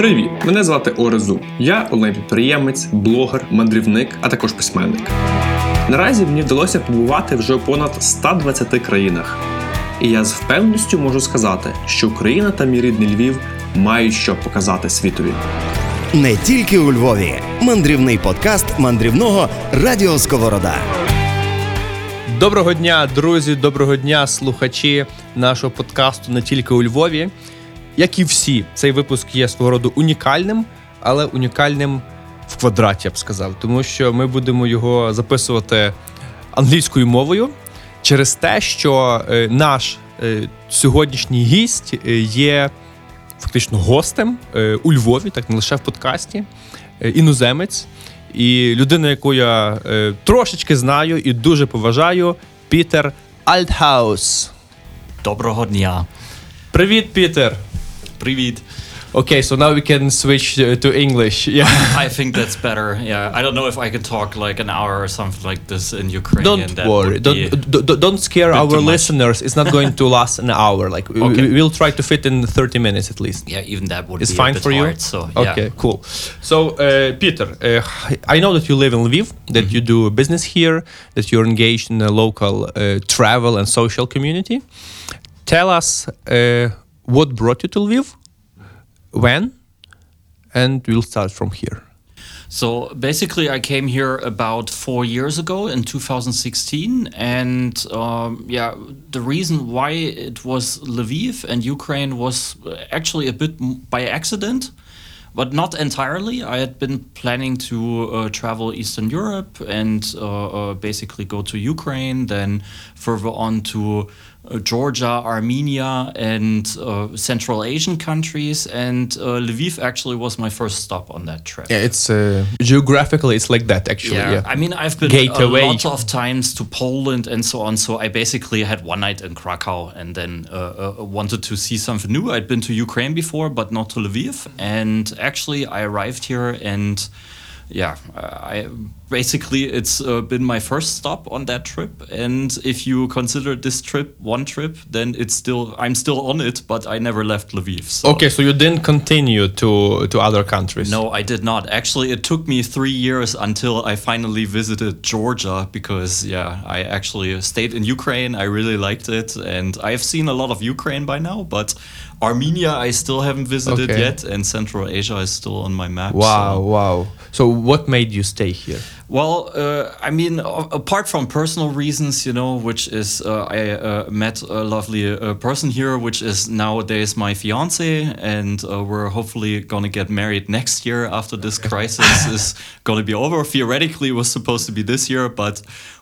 Привіт! Мене звати Орезу. Я онлайн-підприємець, блогер, мандрівник, а також письменник. Наразі мені вдалося побувати вже у понад 120 країнах. І я з впевненістю можу сказати, що Україна та мій рідний Львів мають що показати світові. Не тільки у Львові. Мандрівний подкаст мандрівного Радіо Сковорода. Доброго дня, друзі, доброго дня, слухачі нашого подкасту не тільки у Львові. Як і всі, цей випуск є свого роду унікальним, але унікальним в квадраті, я б сказав, тому що ми будемо його записувати англійською мовою через те, що е, наш е, сьогоднішній гість е, є фактично гостем у Львові, так не лише в подкасті, іноземець. І людина, яку я трошечки знаю і дуже поважаю, Пітер Альтхаус. Доброго дня. Привіт, Пітер. Privid. Okay, so now we can switch uh, to English. Yeah, I think that's better. Yeah, I don't know if I can talk like an hour or something like this in Ukrainian. Don't worry. Don't don't scare our listeners. It's not going to last an hour. Like okay. we, will try to fit in 30 minutes at least. Yeah, even that would. It's fine for hard, you. So yeah. okay, cool. So uh, Peter, uh, I know that you live in Lviv, that mm -hmm. you do business here, that you're engaged in a local uh, travel and social community. Tell us uh, what brought you to Lviv when, and we'll start from here. So basically, I came here about four years ago in 2016, and um, yeah, the reason why it was Lviv and Ukraine was actually a bit by accident, but not entirely. I had been planning to uh, travel Eastern Europe and uh, uh, basically go to Ukraine, then further on to Georgia, Armenia, and uh, Central Asian countries. And uh, Lviv actually was my first stop on that trip. Yeah, it's uh, geographically it's like that actually. Yeah, I mean, I've been Gateway. a lot of times to Poland and so on. So I basically had one night in Krakow and then uh, uh, wanted to see something new. I'd been to Ukraine before, but not to Lviv. And actually, I arrived here and yeah, I basically it's uh, been my first stop on that trip. And if you consider this trip one trip, then it's still I'm still on it, but I never left Lviv. So. Okay, so you didn't continue to to other countries. No, I did not. Actually, it took me three years until I finally visited Georgia because, yeah, I actually stayed in Ukraine. I really liked it. And I've seen a lot of Ukraine by now, but Armenia I still haven't visited Okay. yet. And Central Asia is still on my map. Wow, so- wow. So what made you stay here? Well, uh, I mean, apart from personal reasons, you know, which is uh, I uh, met a lovely uh, person here, which is nowadays my fiance, and uh, we're hopefully going to get married next year after this crisis is going to be over. Theoretically, it was supposed to be this year, but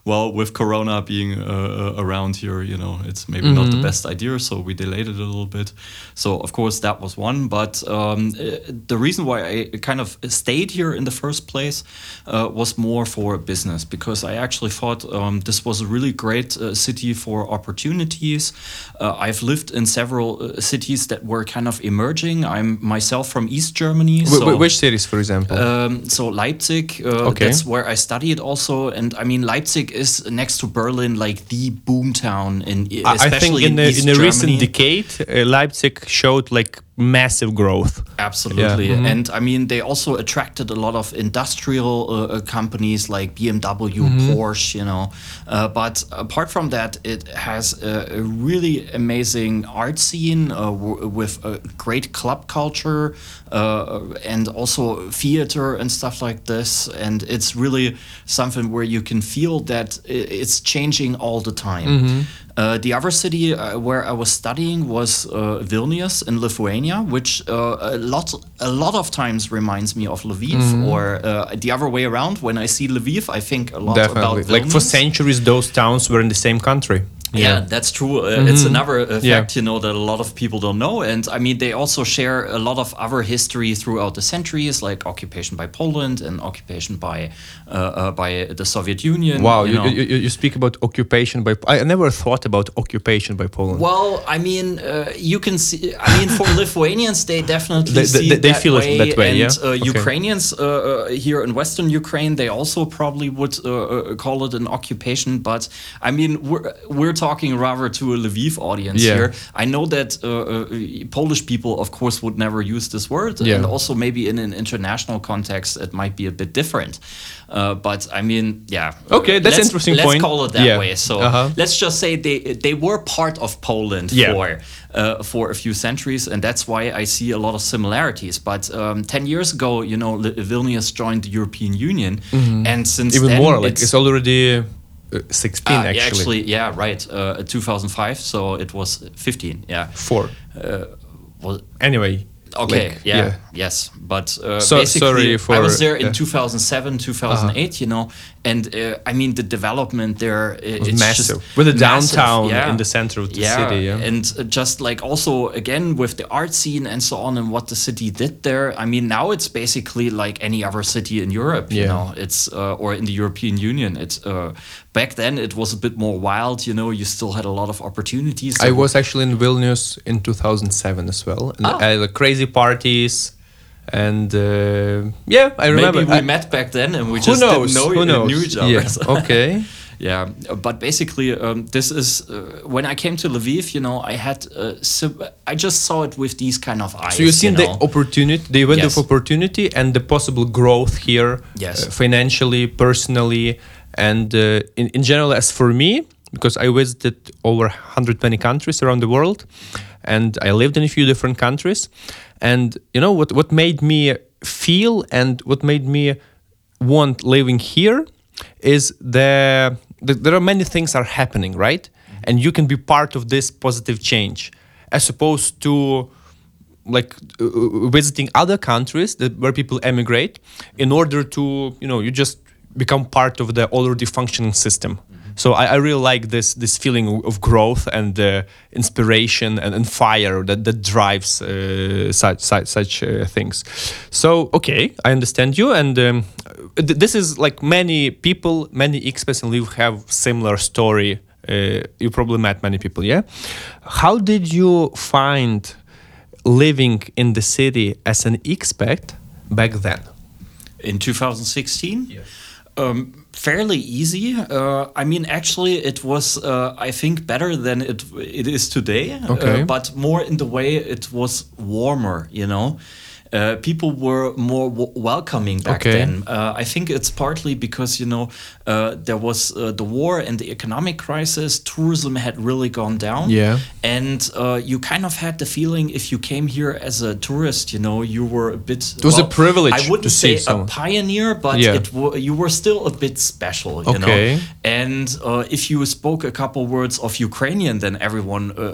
well, with Corona being uh, around here, you know, it's maybe not the best idea, so we delayed it a little bit. So, of course, that was one. But um, the reason why I kind of stayed here in the first place uh, was more for business because I actually thought um, this was a really great uh, city for opportunities. Uh, I've lived in several uh, cities that were kind of emerging. I'm myself from East Germany. Wh- so- which cities, for example? um, so Leipzig, uh, Okay. that's where I studied also, and I mean Leipzig is next to Berlin, like the boom town in I- I think especially in, a, East in a recent decade, uh, Leipzig showed like massive growth. Absolutely, Yeah. and I mean they also attracted a lot of industrial uh, uh, companies like BMW, Porsche, you know. Uh, but apart from that, it has a, a really amazing art scene uh, w- with a great club culture uh, and also theater and stuff like this. And it's really something where you can feel that it's changing all the time. Uh, the other city uh, where I was studying was uh, Vilnius in Lithuania, which uh, a lot a lot of times reminds me of Lviv. Or uh, the other way around, when I see Lviv, I think a lot Definitely. about Like for centuries, those towns were in the same country. Yeah, that's true. Uh, It's another uh, Yeah. fact, you know, that a lot of people don't know. And I mean, they also share a lot of other history throughout the centuries, like occupation by Poland and occupation by uh, uh, by the Soviet Union. Wow, you you, know. you, you, speak about occupation by. I never thought about occupation by Poland. Well, I mean, uh, you can see. I mean, for Lithuanians, they definitely They- they- see they that feel it that way, and yeah? uh, Okay. Ukrainians here in Western Ukraine, they also probably would call it an occupation. But I mean, we're we're talking rather to a Lviv audience Yeah. here. I know that uh, uh, Polish people, of course, would never use this word, Yeah. and also maybe in an international context, it might be a bit different. Uh, but I mean, yeah. Okay, that's let's, interesting let's point. call it that Yeah. way. So Uh-huh. let's just say they they were part of Poland for uh, for a few centuries, and that's why I see a lot of similarities. But um, ten years ago, you know, Vilnius joined the European Union, and since. Even then, more, like it's, already uh, 16 uh, actually. actually, yeah, right. Uh, 2005, so it was 15. Yeah. Four. Well, Anyway. Okay. like, yeah, Yes, but uh, So- basically, sorry I was there in yeah. 2007, 2008. You know, and uh, I mean the development there it's massive. just With the massive, downtown yeah. in the center of the yeah, city, yeah. and uh, just like also again with the art scene and so on and what the city did there. I mean, now it's basically like any other city in Europe. You know, it's uh, or in the European Union. It's uh, back then it was a bit more wild. You know, you still had a lot of opportunities. I was actually in Vilnius in 2007 as well. And Ah. I had uh, crazy parties. And uh, yeah, I remember. Maybe we I- met back then and we just knows? didn't know who knows? knew each other. Yeah. okay. Yeah, but basically, um, this is uh, when I came to Lviv. You know, I had uh, I just saw it with these kind of eyes. So you've seen you the opportunity, the window Yes. of opportunity, and the possible growth here, Yes. uh, financially, personally, and uh, in, in general. As for me, because I visited over 120 countries around the world, and I lived in a few different countries, and you know what what made me feel and what made me want living here is the, the there are many things are happening right? And you can be part of this positive change as opposed to like uh, uh, visiting other countries that where people emigrate in order to you know you just become part of the already functioning system so I, I really like this this feeling of- growth and uh, inspiration and, and fire that that drives uh, such such, such uh, things. So okay i understand you and um, th- this is like many people many expats in Lviv have similar story uh, you probably met many people yeah? How did you find living in the city as an expat back then? In 2016. Um, fairly easy. Uh, I mean, actually, it was uh, I think better than it it is today. Okay. Uh, but more in the way it was warmer. You know. Uh, people were more w- welcoming back Okay. then. Uh, I think it's partly because you know uh, there was uh, the war and the economic crisis. Tourism had really gone down. Yeah. and uh, you kind of had the feeling if you came here as a tourist, you know, you were a bit. It was a privilege I wouldn't say a pioneer, but Yeah. it w- you were still a bit special, you Okay. know. And uh, if you spoke a couple words of Ukrainian, then everyone uh,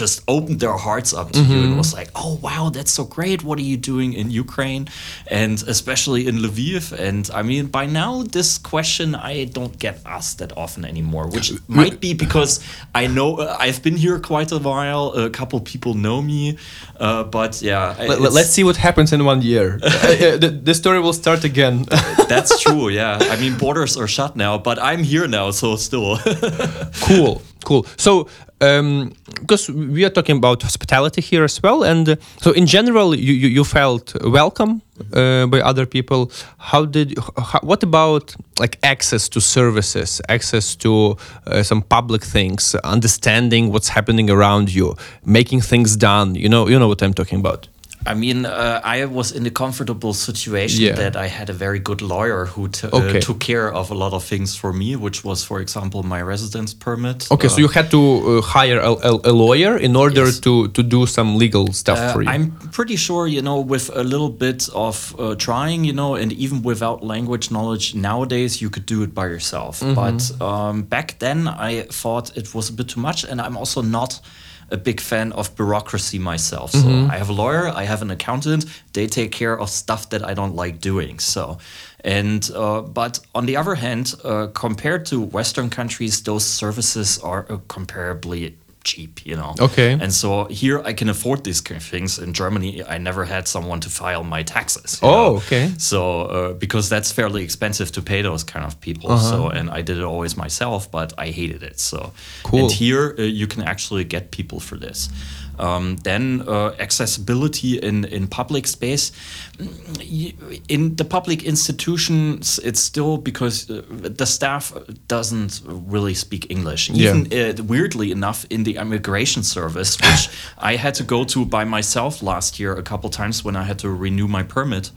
just opened their hearts up to you Mm-hmm. and was like, "Oh wow, that's so great! What are you doing in Ukraine?" And especially in Lviv. And I mean, by now, this question I don't get asked that often anymore, which might be because I know uh, I've been here quite a while. A couple people know me, uh, but yeah, Let, us see what happens in one year Uh, uh, the, the story will start again That's true, yeah. I mean, borders are shut now, but I'm here now, so still. cool cool so um because we are talking about hospitality here as well and uh, so in general you you, you felt welcome uh, by other people. How did how, what about like access to services access to uh, some public things understanding what's happening around you making things done? You know you know what i'm talking about I mean, uh, I was in a comfortable situation Yeah. that I had a very good lawyer who t- Okay. uh, took care of a lot of things for me, which was, for example, my residence permit. okay so Uh, you had to uh, hire a, a, lawyer in order Yes. to to do some legal stuff Uh, for you I'm pretty sure, you know, with a little bit of uh, trying, you know, and even without language knowledge nowadays, you could do it by yourself. But um, back then, I thought it was a bit too much, and I'm also not a big fan of bureaucracy myself. So I have a lawyer, I have an accountant. They take care of stuff that I don't like doing. So, and uh, but on the other hand, uh, compared to Western countries, those services are uh, comparably cheap. You know. Okay. And so here I can afford these kind of things. In Germany, I never had someone to file my taxes. Oh, know? okay. So uh, because that's fairly expensive to pay those kind of people. Uh-huh. So and I did it always myself, but I hated it. So Cool. and here uh, you can actually get people for this. Um, then uh, accessibility in, in public space. In the public institutions, it's still because uh, the staff doesn't really speak English. Yeah. Even uh, weirdly enough, in the immigration service, which I had to go to by myself last year a couple times when I had to renew my permit.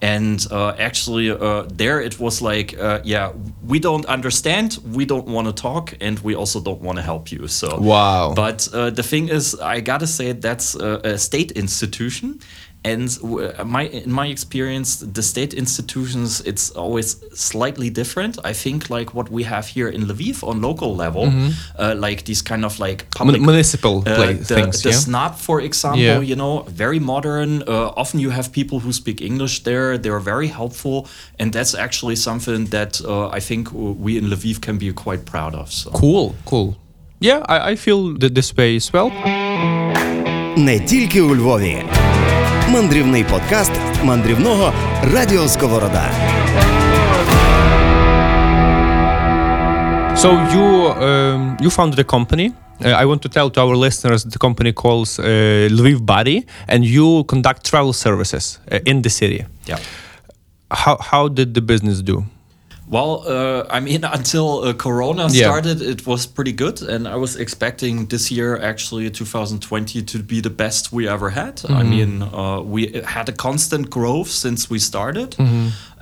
And uh, actually, uh, there it was like, uh, yeah, we don't understand, we don't want to talk, and we also don't want to help you. So, Wow. But uh, the thing is, I gotta say that's a, a state institution, and w- my in my experience, the state institutions it's always slightly different. I think like what we have here in Lviv on local level, uh, like these kind of like public Mun- municipal uh, play the, things. the yeah. SNAP, for example, Yeah. you know, very modern. Uh, often you have people who speak English there. They're very helpful, and that's actually something that uh, I think we in Lviv can be quite proud of. So. Cool, cool. Yeah, I, I feel that this way as well. Не тільки у Львові. мандрівний подкаст мандрівного радіо Сковорода. So you um, you founded a company. Uh, I want to tell to our listeners the company calls uh, Lviv Buddy, and you conduct travel services uh, in the city. Yeah. How how did the business do? Well, uh, I mean, until uh, Corona Yeah. started, it was pretty good, and I was expecting this year, actually 2020, to be the best we ever had. I mean, uh, we had a constant growth since we started,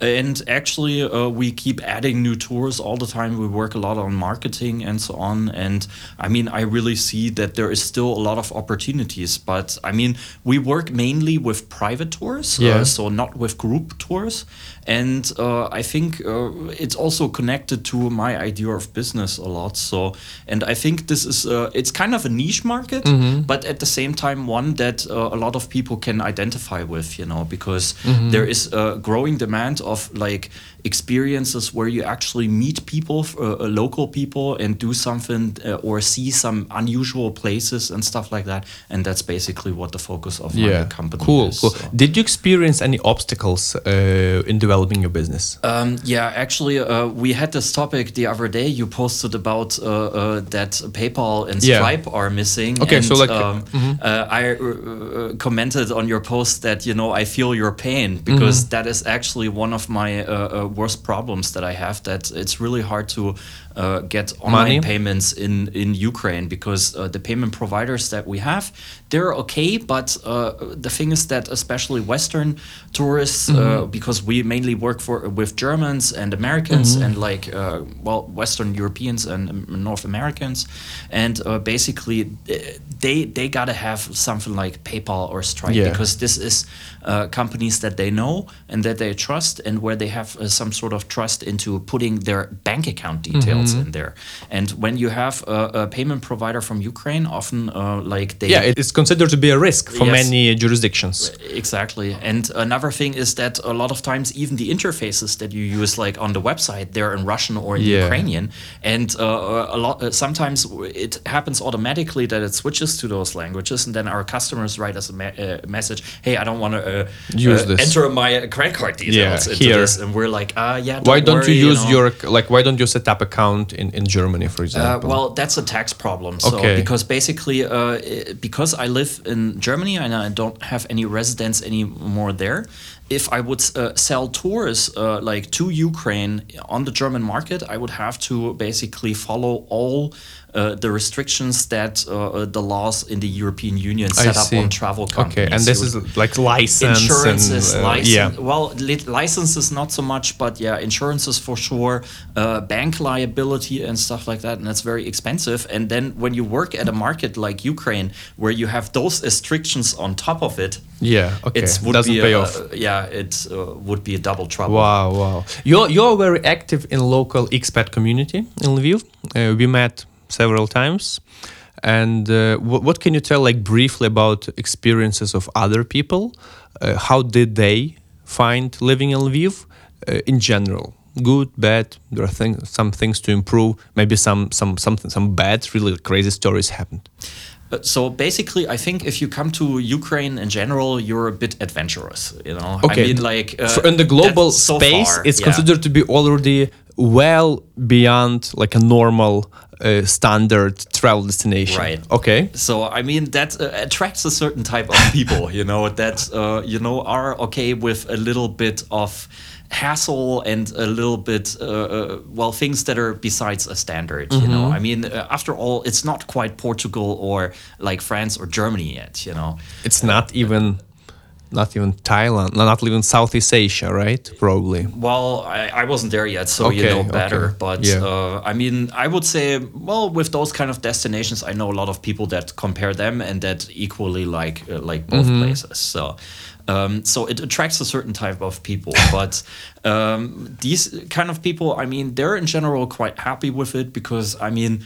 and actually, uh, we keep adding new tours all the time. We work a lot on marketing and so on, and I mean, I really see that there is still a lot of opportunities. But I mean, we work mainly with private tours, Yeah. uh, so not with group tours. And uh, I think uh, it's also connected to my idea of business a lot. So, and I think this is uh, it's kind of a niche market, but at the same time one that uh, a lot of people can identify with. You know, because there is a growing demand of like experiences where you actually meet people, uh, uh, local people, and do something uh, or see some unusual places and stuff like that. And that's basically what the focus of my company cool, is. cool. so. Did you experience any obstacles uh, in developing your business? Um, yeah, actually, uh, we had this topic the other day. You posted about uh, that PayPal and Yeah. Stripe are missing. Okay, and, so like- um, uh, I uh, uh, commented on your post that you know I feel your pain because that is actually one of my worst problems that I have. That it's really hard to uh, get online Money? payments in in Ukraine because uh, the payment providers that we have they're okay, but uh, the thing is that especially Western tourists, uh, because we mainly work for with Germans and Americans and like uh, well Western Europeans and um, North Americans, and uh, basically they they gotta have something like PayPal or Stripe Yeah. because this is uh, companies that they know and that they trust and where they have uh, some sort of trust into putting their bank account details in there. And when you have a, a payment provider from Ukraine, often uh, like they Yeah, it's considered to be a risk for Yes. many jurisdictions. Exactly. And another thing is that a lot of times, even the interfaces that you use, like on the website, they're in Russian or in Yeah. Ukrainian. And uh, a lot, uh, sometimes it happens automatically that it switches to those languages, and then our customers write us a me- uh, message, "Hey, I don't want to uh, Use uh, this. enter my credit card details into here. this," and we're like, "Ah, yeah." Why don't worry, you use know. your like? Why don't you set up account in, in Germany, for Uh, example? well, that's a tax problem. So Okay. because basically, uh, because I live in Germany and I don't have any residence anymore there, if I would uh, sell tours uh, like to Ukraine on the German market, I would have to basically follow all uh, the restrictions that uh, uh, the laws in the European Union set up on travel companies. Okay, and this is like license insurances, and, uh, license. Yeah. Well, li- licenses not so much, but yeah, insurances for sure. Uh, bank liability and stuff like that, and that's very expensive. And then when you work at a market like Ukraine, where you have those restrictions on top of it, Yeah, okay. it would Doesn't be pay a, off. yeah, it uh, would be a double trouble. Wow, wow. You're you're very active in local expat community in Lviv. Uh, we met several times. And uh, wh- what can you tell, like briefly, about experiences of other people? Uh, how did they find living in Lviv uh, in general? Good, bad. There are things, some things to improve. Maybe some some something some bad, really crazy stories happened. Uh, So basically, I think if you come to Ukraine in general, you're a bit adventurous. You know, Okay. I mean, like uh, in the global that's so space, far, it's yeah. considered to be already well beyond like a normal uh, standard travel destination. Right. Okay. So I mean that uh, attracts a certain type of people, you know, that uh, you know are okay with a little bit of hassle and a little bit uh, uh, well things that are besides a standard. You know, I mean, uh, after all, it's not quite Portugal or like France or Germany yet. You know, It's not even, not even Thailand, not even Southeast Asia, right? Probably. Well, I, I wasn't there yet, so you know better. okay. But Yeah. uh, I mean, I would say, well, with those kind of destinations, I know a lot of people that compare them and that equally like uh, like both Mm-hmm. places. So. Um, so it attracts a certain type of people, but um, these kind of people, I mean, they're in general quite happy with it because, I mean,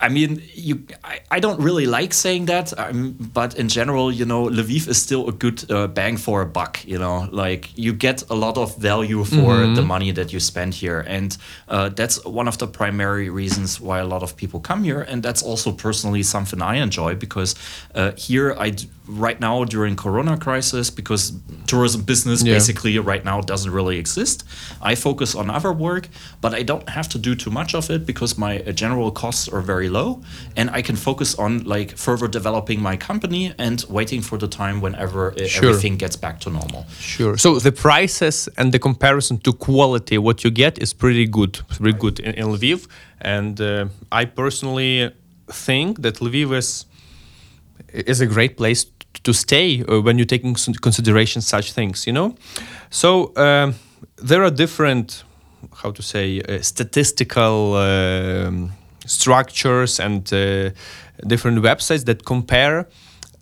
I mean, you. I, I don't really like saying that, um, but in general, you know, Lviv is still a good uh, bang for a buck. You know, like you get a lot of value for the money that you spend here, and uh, that's one of the primary reasons why a lot of people come here. And that's also personally something I enjoy because uh, here I d- right now during Corona crisis because tourism business Yeah. basically right now doesn't really exist. I focus on other work, but I don't have to do too much of it because my uh, general costs are very low, and I can focus on like further developing my company and waiting for the time whenever uh, Sure. everything gets back to normal. Sure. So the prices and the comparison to quality, what you get is pretty good, pretty good in, in Lviv. And uh, I personally think that Lviv is is a great place to stay uh, when you're taking into consideration such things. You know, so um, there are different, how to say, uh, statistical. Um, structures and uh, different websites that compare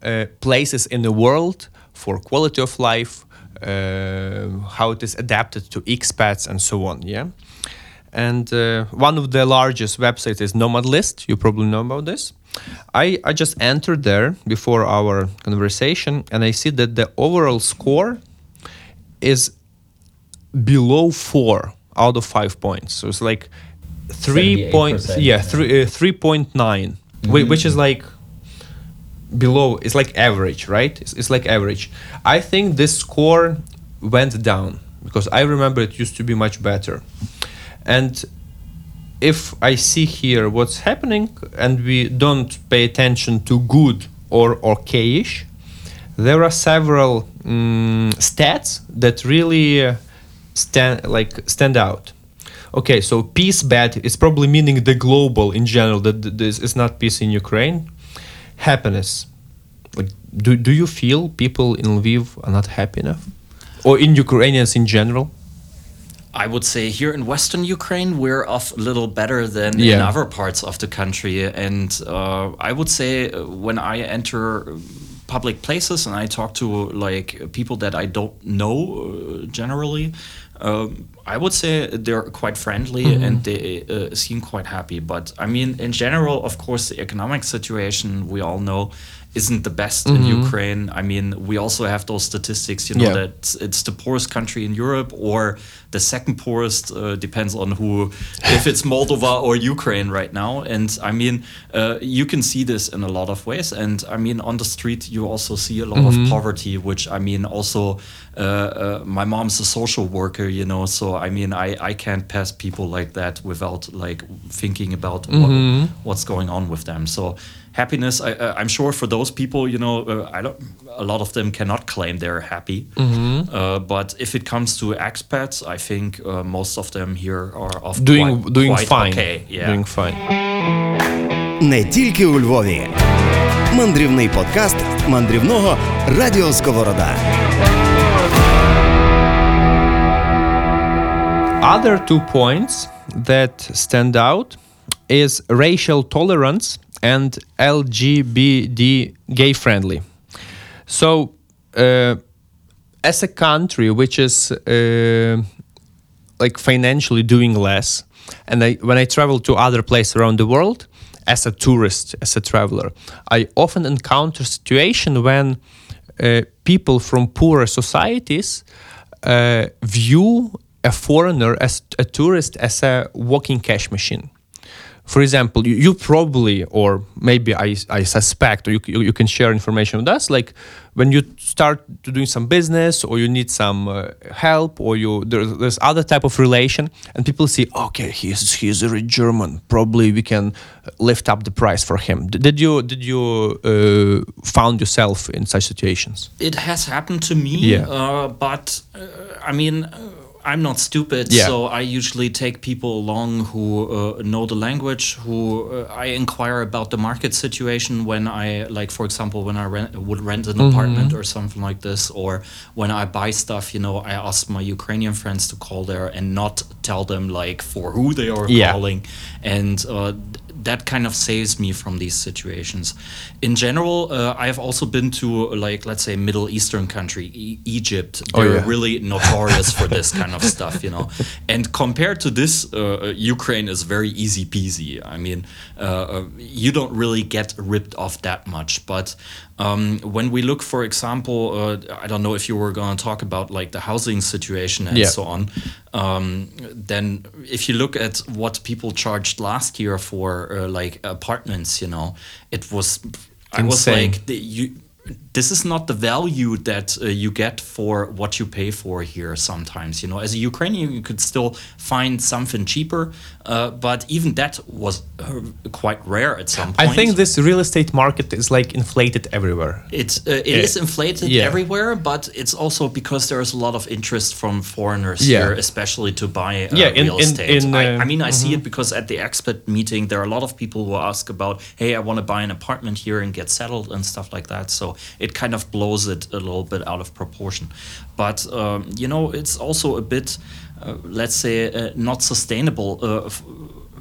uh, places in the world for quality of life, uh, how it is adapted to expats, and so on. Yeah. And uh, one of the largest websites is Nomad List. You probably know about this. I, I just entered there before our conversation and I see that the overall score is below four out of five points. So it's like three point, yeah, three, uh, 3.9, whi- which is like below, it's like average, right? It's, it's like average. I think this score went down because I remember it used to be much better. And if I see here what's happening and we don't pay attention to good or okayish, there are several mm, stats that really uh, stand like stand out. Okay, so peace bad is probably meaning the global in general that this is not peace in Ukraine. Happiness, like do do you feel people in Lviv are not happy enough, or in Ukrainians in general? I would say here in Western Ukraine, we're off a little better than in other parts of the country. And uh, I would say uh, when I enter public places and I talk to like people that I don't know uh, generally, um, I would say they're quite friendly and they uh, seem quite happy. But I mean, in general, of course, the economic situation we all know isn't the best in Ukraine. I mean, we also have those statistics, you know, Yeah. that it's, the poorest country in Europe or the second poorest, uh, depends on who, if it's Moldova or Ukraine right now. And I mean, uh, you can see this in a lot of ways. And I mean, on the street, you also see a lot of poverty, which I mean, also, uh, uh, my mom's a social worker, you know, so I mean, I, I can't pass people like that without like thinking about what, what's going on with them. So, happiness I, uh, i'm sure for those people you know uh, i don't a lot of them cannot claim they're happy uh, but if it comes to expats i think uh, most of them here are of Doing quite, doing quite fine. okay yeah Doing fine. Не тільки у Львові. Мандрівний подкаст мандрівного Радіо Сковорода. Other two points that stand out is racial tolerance and LGBT gay friendly. So, uh, as a country which is uh, like financially doing less, and I, when I travel to other places around the world as a tourist, as a traveler, I often encounter situation when uh, people from poorer societies uh, view a foreigner as a tourist as a walking cash machine. For example, you, you probably, or maybe I, I suspect, or you, you, you can share information with us, like when you start to doing some business or you need some uh, help or you there's, there's other type of relation and people see okay he's he's a rich german probably we can lift up the price for him D- did you did you uh, found yourself in such situations It has happened to me, Yeah. uh, but uh, I mean, uh, I'm not stupid, Yeah. so I usually take people along who uh, know the language, who uh, I inquire about the market situation when I, like, for example, when I rent, would rent an apartment or something like this, or when I buy stuff, you know, I ask my Ukrainian friends to call there and not tell them, like, for who they are Yeah. calling. And uh, that kind of saves me from these situations. In general, uh, I've also been to like let's say Middle Eastern country, e- Egypt. Oh, They're yeah. really notorious for this kind of stuff, you know. And compared to this, uh, Ukraine is very easy peasy. I mean, uh, uh, you don't really get ripped off that much. But um, when we look, for example, uh, I don't know if you were going to talk about like the housing situation and Yeah. so on. Um, then if you look at what people charged last year for uh, like apartments, you know, it was I was like the, you this is not the value that uh, you get for what you pay for here sometimes you know as a ukrainian you could still find something cheaper uh, but even that was uh, quite rare at some point i think this real estate market is like inflated everywhere it's uh, it is inflated yeah. everywhere, but it's also because there's a lot of interest from foreigners Yeah. here, especially to buy uh, Yeah, in- real estate. in, I, uh, I mean, I see it because at the expat meeting, there are a lot of people who ask about, "Hey, I want to buy an apartment here and get settled and stuff like that." So it kind of blows it a little bit out of proportion. But um, you know, it's also a bit, uh, let's say, uh, not sustainable. Uh, f-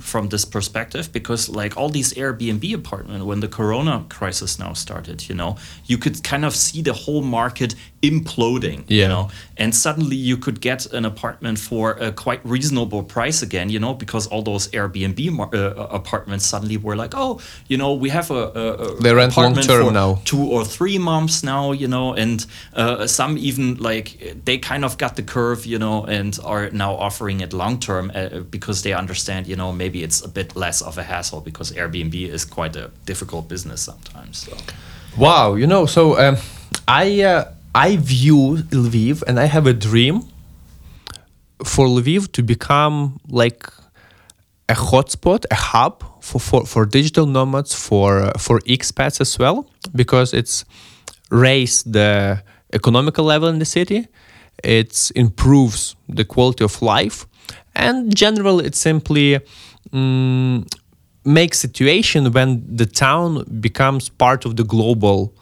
from this perspective because like all these airbnb apartment when the corona crisis now started you know you could kind of see the whole market imploding you know and suddenly you could get an apartment for a quite reasonable price again you know because all those airbnb mar- uh, apartments suddenly were like oh you know we have a, a, a They rent long-term for now. two or three months now you know and uh, some even like they kind of got the curve you know and are now offering it long term uh, because they understand you know maybe it's a bit less of a hassle because airbnb is quite a difficult business sometimes so. Wow, you know, so um, I uh, I view Lviv and I have a dream for Lviv to become like a hotspot, a hub for, for, for digital nomads, for uh, for expats as well, because it's raised the economical level in the city, it improves the quality of life, and general it simply mm, makes situation when the town becomes part of the global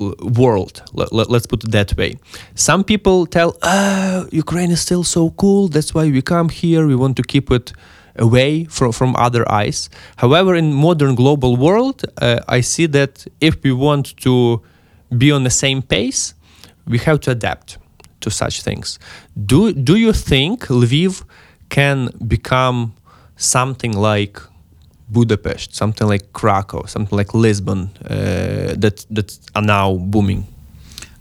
uh, world. Let, us put it that way. Some people tell ah ukraine is still so cool. That's why we come here. We want to keep it away from, from other eyes. However in modern global world uh, i see that if we want to be on the same pace we have to adapt to such things. Do do you think lviv can become something like Budapest, something like Krakow, something like Lisbon, uh, that that are now booming.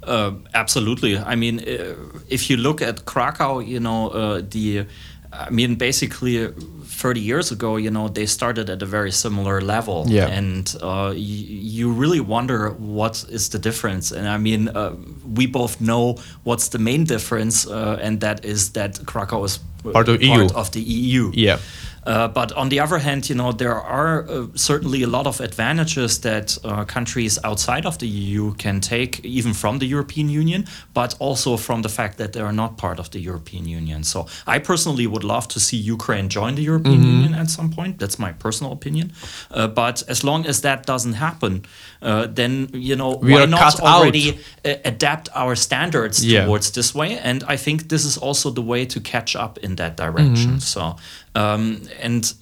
Uh, absolutely. I mean, uh, if you look at Krakow, you know, uh, the, I mean, basically, 30 years ago, you know, they started at a very similar level. Yeah. And uh, y- you really wonder what is the difference. And I mean, uh, we both know what's the main difference, uh, and that is that Krakow is uh, Part of EU. of the EU. Yeah. Uh, but on the other hand, you know, there are uh, certainly a lot of advantages that uh, countries outside of the EU can take, even from the European Union, but also from the fact that they are not part of the European Union. So I personally would love to see Ukraine join the European Mm-hmm. Union at some point. That's my personal opinion. Uh, but as long as that doesn't happen, uh, then, you know, We why not already uh, adapt our standards Yeah. towards this way? And I think this is also the way to catch up in that direction. So, um, and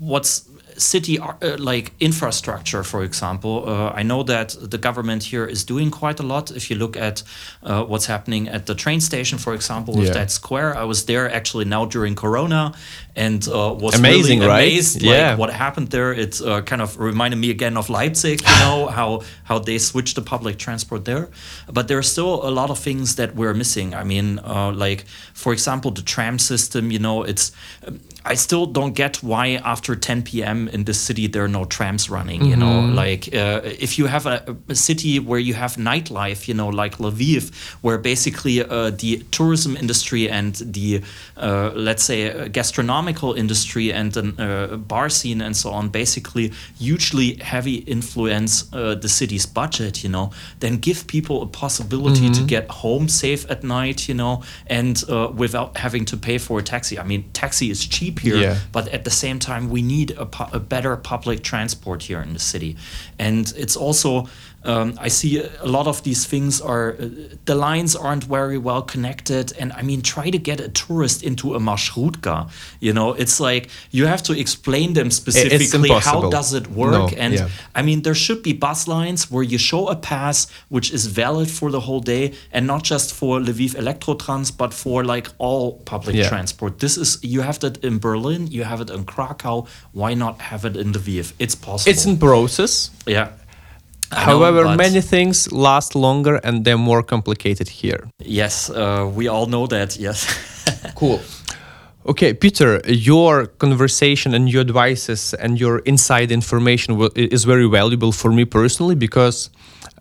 what's city uh, like infrastructure for example uh, i know that the government here is doing quite a lot if you look at uh, what's happening at the train station for example with Yeah. that square i was there actually now during corona and uh, was Amazing, really right? amazed Yeah. like what happened there it uh, kind of reminded me again of leipzig you know how how they switched the public transport there but there are still a lot of things that we're missing i mean uh, like for example the tram system you know it's um, I still don't get why after 10 p.m. in this city there are no trams running. You know, like uh, if you have a, a city where you have nightlife, you know, like Lviv, where basically uh, the tourism industry and the uh, let's say uh, gastronomical industry and the uh, bar scene and so on basically hugely heavy influence uh, the city's budget. You know, then give people a possibility to get home safe at night. You know, and uh, without having to pay for a taxi. I mean, taxi is cheap here, Yeah. but at the same time, we need a, pu- a better public transport here in the city. And it's also, um, I see a lot of these things are, uh, the lines aren't very well connected. And I mean, try to get a tourist into a marshrutka. You know, it's like you have to explain them specifically how does it work. No, and yeah. I mean, there should be bus lines where you show a pass which is valid for the whole day and not just for Lviv Electrotrans, but for like all public Yeah. transport. This is, you have that in Berlin, you have it in Krakow. Why not have it in Lviv? It's possible. It's in process. yeah. I know, However, many things last longer and they're more complicated here. Yes, uh, we all know that. Yes. Cool. Okay, Peter, your conversation and your advices and your inside information is very valuable for me personally because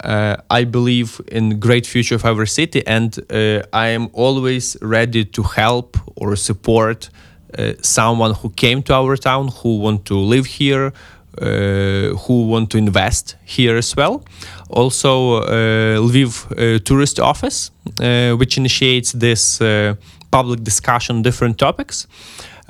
uh, I believe in great future of our city and uh, I am always ready to help or support uh, someone who came to our town, who want to live here, who want to invest here as well. Also, uh, Lviv uh, Tourist Office, uh, which initiates this uh, public discussion on different topics.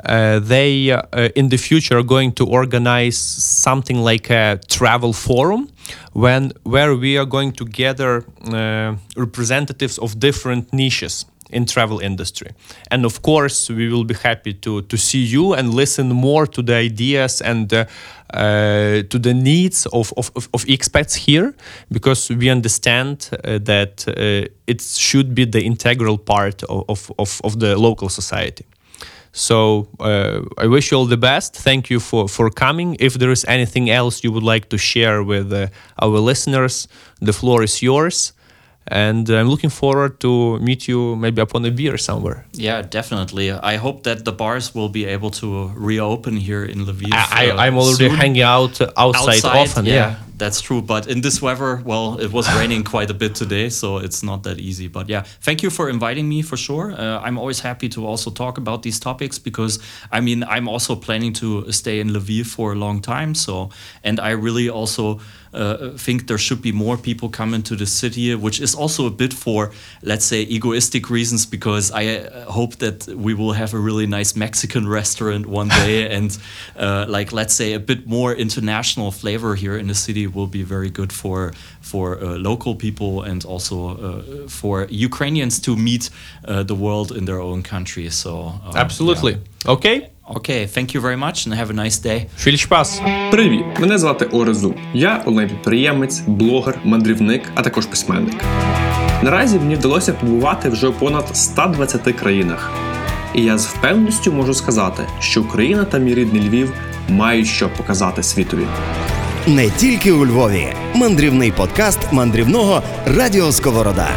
Uh, they uh, in the future are going to organize something like a travel forum when where we are going to gather uh, representatives of different niches in travel industry and of course we will be happy to to see you and listen more to the ideas and uh, uh, to the needs of, of, of, expats here because we understand uh, that uh, it should be the integral part of, of, of, of the local society so uh, I wish you all the best. Thank you for, for coming. If there is anything else you would like to share with uh, our listeners, the floor is yours. And I'm looking forward to meet you maybe upon a beer somewhere. Yeah, definitely. I hope that the bars will be able to reopen here in Lviv. I, uh, I, I'm already soon. hanging out outside, often. Yeah. That's true. But in this weather, well, it was raining quite a bit today, so it's not that easy. But yeah, thank you for inviting me for sure. Uh, I'm always happy to also talk about these topics because I mean, I'm also planning to stay in Lviv for a long time. So, and I really also uh, think there should be more people coming to the city, which is also a bit for, let's say, egoistic reasons, because I uh, hope that we will have a really nice Mexican restaurant one day, and uh, like let's say a bit more international flavor here in the city will be very good for for uh, local people and also uh, for Ukrainians to meet uh, the world in their own country. So uh, Absolutely. Okay. yeah. Okay, thank you very much and have a nice day. Філіч. Привіт! Мене звати Орезу. Я онлайн-підприємець, блогер, мандрівник, а також письменник. Наразі мені вдалося побувати вже у понад 120 країнах. І я з впевненістю можу сказати, що Україна та мій рідний Львів мають що показати світові. Не тільки у Львові. Мандрівний подкаст мандрівного Радіо Сковорода.